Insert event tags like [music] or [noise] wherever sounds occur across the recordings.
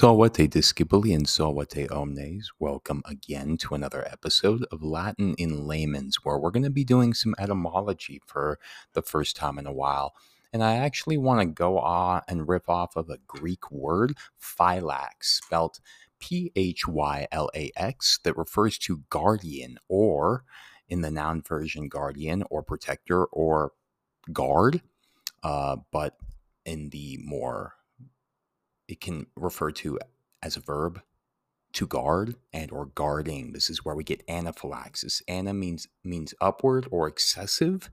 Salvate discipuli and salvate omnes. Welcome again to another episode of Latin in Layman's, where we're going to be doing some etymology for the first time in a while. And I actually want to go on and rip off of a Greek word, phylax, spelt P H Y L A X, that refers to guardian, or in the noun version, guardian or protector or guard. Uh, but in the more it can refer to as a verb to guard and or guarding. This is where we get anaphylaxis. Ana means means upward or excessive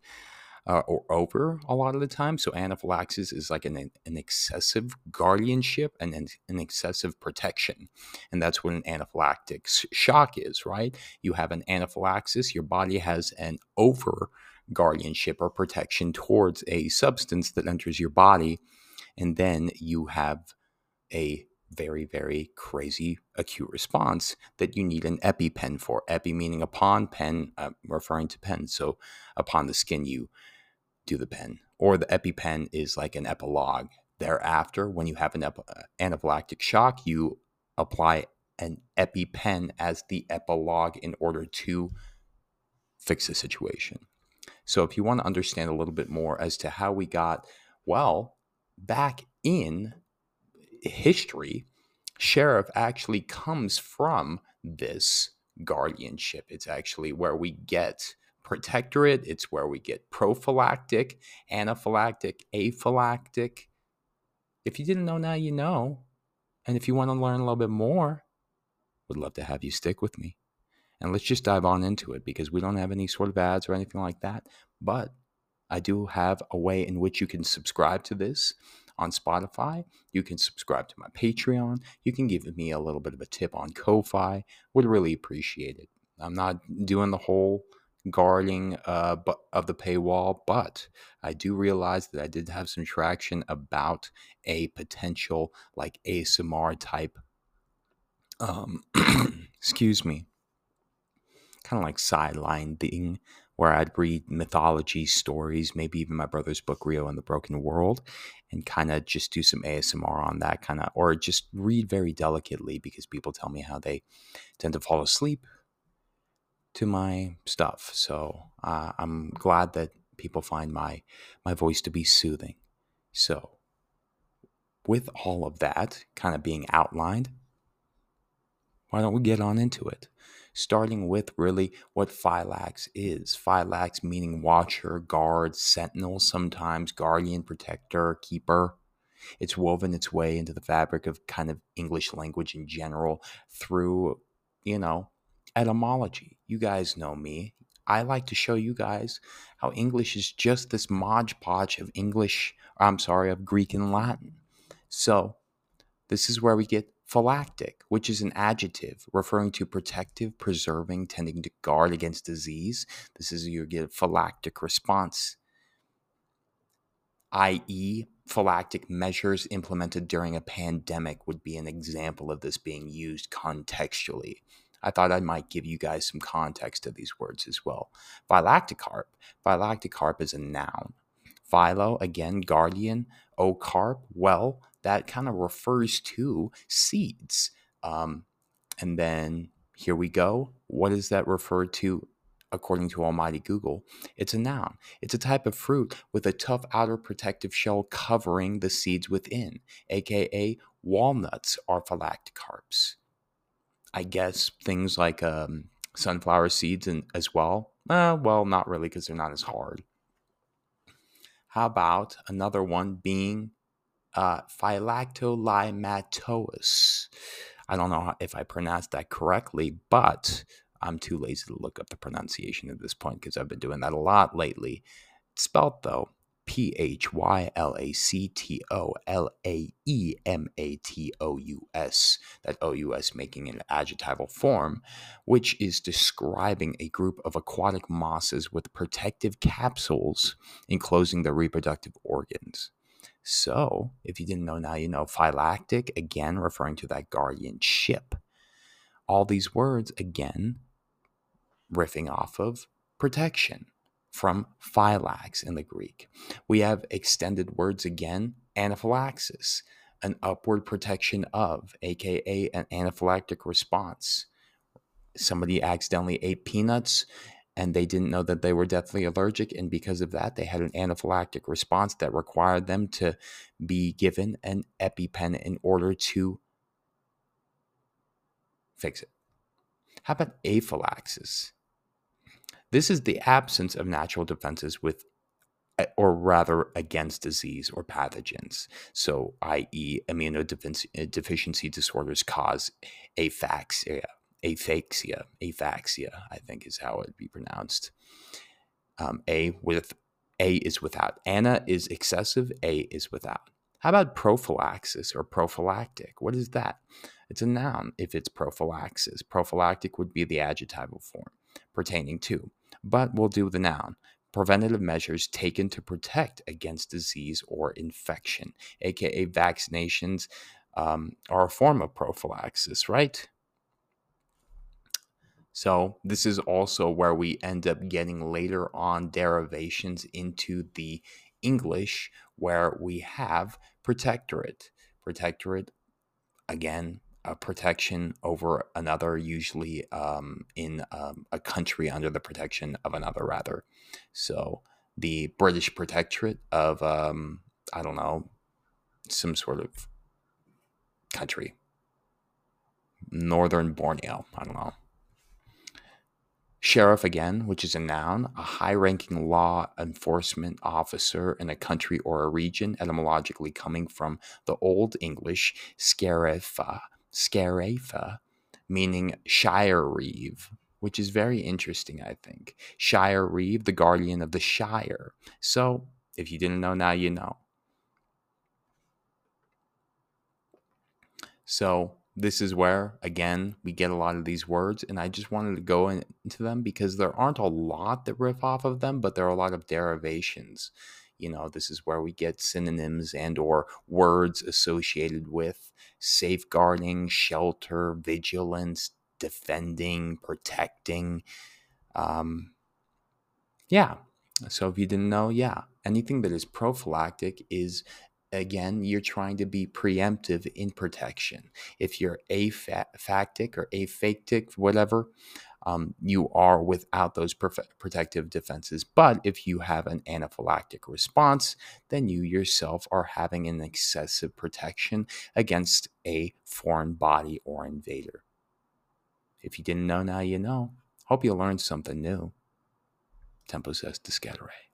uh, or over a lot of the time. So anaphylaxis is like an, an excessive guardianship and an, an excessive protection. And that's what an anaphylactic shock is right? You have an anaphylaxis your body has an over guardianship or protection towards a substance that enters your body. And then you have a very, very crazy acute response that you need an EpiPen for. Epi meaning upon, pen uh, referring to pen. So upon the skin, you do the pen. Or the EpiPen is like an epilogue. Thereafter, when you have an ep- uh, anaphylactic shock, you apply an EpiPen as the epilogue in order to fix the situation. So if you want to understand a little bit more as to how we got, well, back in history, sheriff actually comes from this guardianship. It's actually where we get protectorate, it's where we get prophylactic, anaphylactic, aphylactic. If you didn't know now, you know. And if you want to learn a little bit more, would love to have you stick with me. And let's just dive on into it because we don't have any sort of ads or anything like that. But I do have a way in which you can subscribe to this on Spotify. You can subscribe to my Patreon. You can give me a little bit of a tip on Ko-Fi. Would really appreciate it. I'm not doing the whole guarding uh, of the paywall, but I do realize that I did have some traction about a potential like ASMR type. Um, [clears throat] excuse me, kind of like sideline thing where I'd read mythology stories, maybe even my brother's book, Rio and the Broken World, and kind of just do some ASMR on that kind of, or just read very delicately because people tell me how they tend to fall asleep to my stuff. So uh, I'm glad that people find my my voice to be soothing. So with all of that kind of being outlined, why don't we get on into it? starting with really what phylax is. Phylax meaning watcher, guard, sentinel, sometimes guardian, protector, keeper. It's woven its way into the fabric of kind of English language in general through, you know, etymology. You guys know me. I like to show you guys how English is just this modge podge of English, I'm sorry, of Greek and Latin. So, this is where we get Phylactic, which is an adjective referring to protective, preserving, tending to guard against disease. This is you get a phylactic response, i.e., phylactic measures implemented during a pandemic would be an example of this being used contextually. I thought I might give you guys some context to these words as well. Phylacticarp. Phylacticarp is a noun. Philo, again, guardian. O carp, well, that kind of refers to seeds. Um, and then here we go. What does that refer to according to Almighty Google? It's a noun. It's a type of fruit with a tough outer protective shell covering the seeds within, aka walnuts are phylacticarps. I guess things like um, sunflower seeds and as well. Uh, well, not really because they're not as hard. How about another one being uh. I don't know if I pronounced that correctly, but I'm too lazy to look up the pronunciation at this point because I've been doing that a lot lately. It's spelled though P H Y L A C T O L A E M A T O U S. That O U S making an adjectival form, which is describing a group of aquatic mosses with protective capsules enclosing the reproductive organs. So, if you didn't know now, you know phylactic, again, referring to that guardianship. All these words, again, riffing off of protection from phylax in the Greek. We have extended words again, anaphylaxis, an upward protection of, aka an anaphylactic response. Somebody accidentally ate peanuts and they didn't know that they were deathly allergic. And because of that, they had an anaphylactic response that required them to be given an EpiPen in order to fix it. How about aphylaxis? This is the absence of natural defenses with eh, or rather against disease or pathogens. So, i.e., immunodeficiency eh, disorders cause aphaxia, aphaxia, aphaxia, I think is how it would be pronounced. Um, a with A is without. Ana is excessive. A is without. How about prophylaxis or prophylactic? What is that? It's a noun if it's prophylaxis. Prophylactic would be the adjectival form pertaining to, but we'll do the noun preventative measures taken to protect against disease or infection, aka vaccinations, um, are a form of prophylaxis, right? So, this is also where we end up getting later on derivations into the English, where we have protectorate. Protectorate, again, a protection over another, usually um, in um, a country under the protection of another, rather. So the British protectorate of, um, I don't know, some sort of country. Northern Borneo, I don't know. Sheriff, again, which is a noun, a high ranking law enforcement officer in a country or a region, etymologically coming from the Old English scarefa, scarefa, meaning shire reeve, which is very interesting, I think. Shire reeve, the guardian of the Shire. So, if you didn't know, now you know. So, this is where, again, we get a lot of these words, and I just wanted to go into them because there aren't a lot that riff off of them, but there are a lot of derivations. You know, this is where we get synonyms and or words associated with safeguarding, shelter, vigilance, defending, protecting. Um, yeah. So if you didn't know, yeah, anything that is prophylactic is again you're trying to be preemptive in protection. If you're aphactic or aphactic, whatever, um, you are without those protective defenses. But if you have an anaphylactic response, then you yourself are having an excessive protection against a foreign body or invader. If you didn't know, now you know. Hope you learned something new. Tempus est discedere.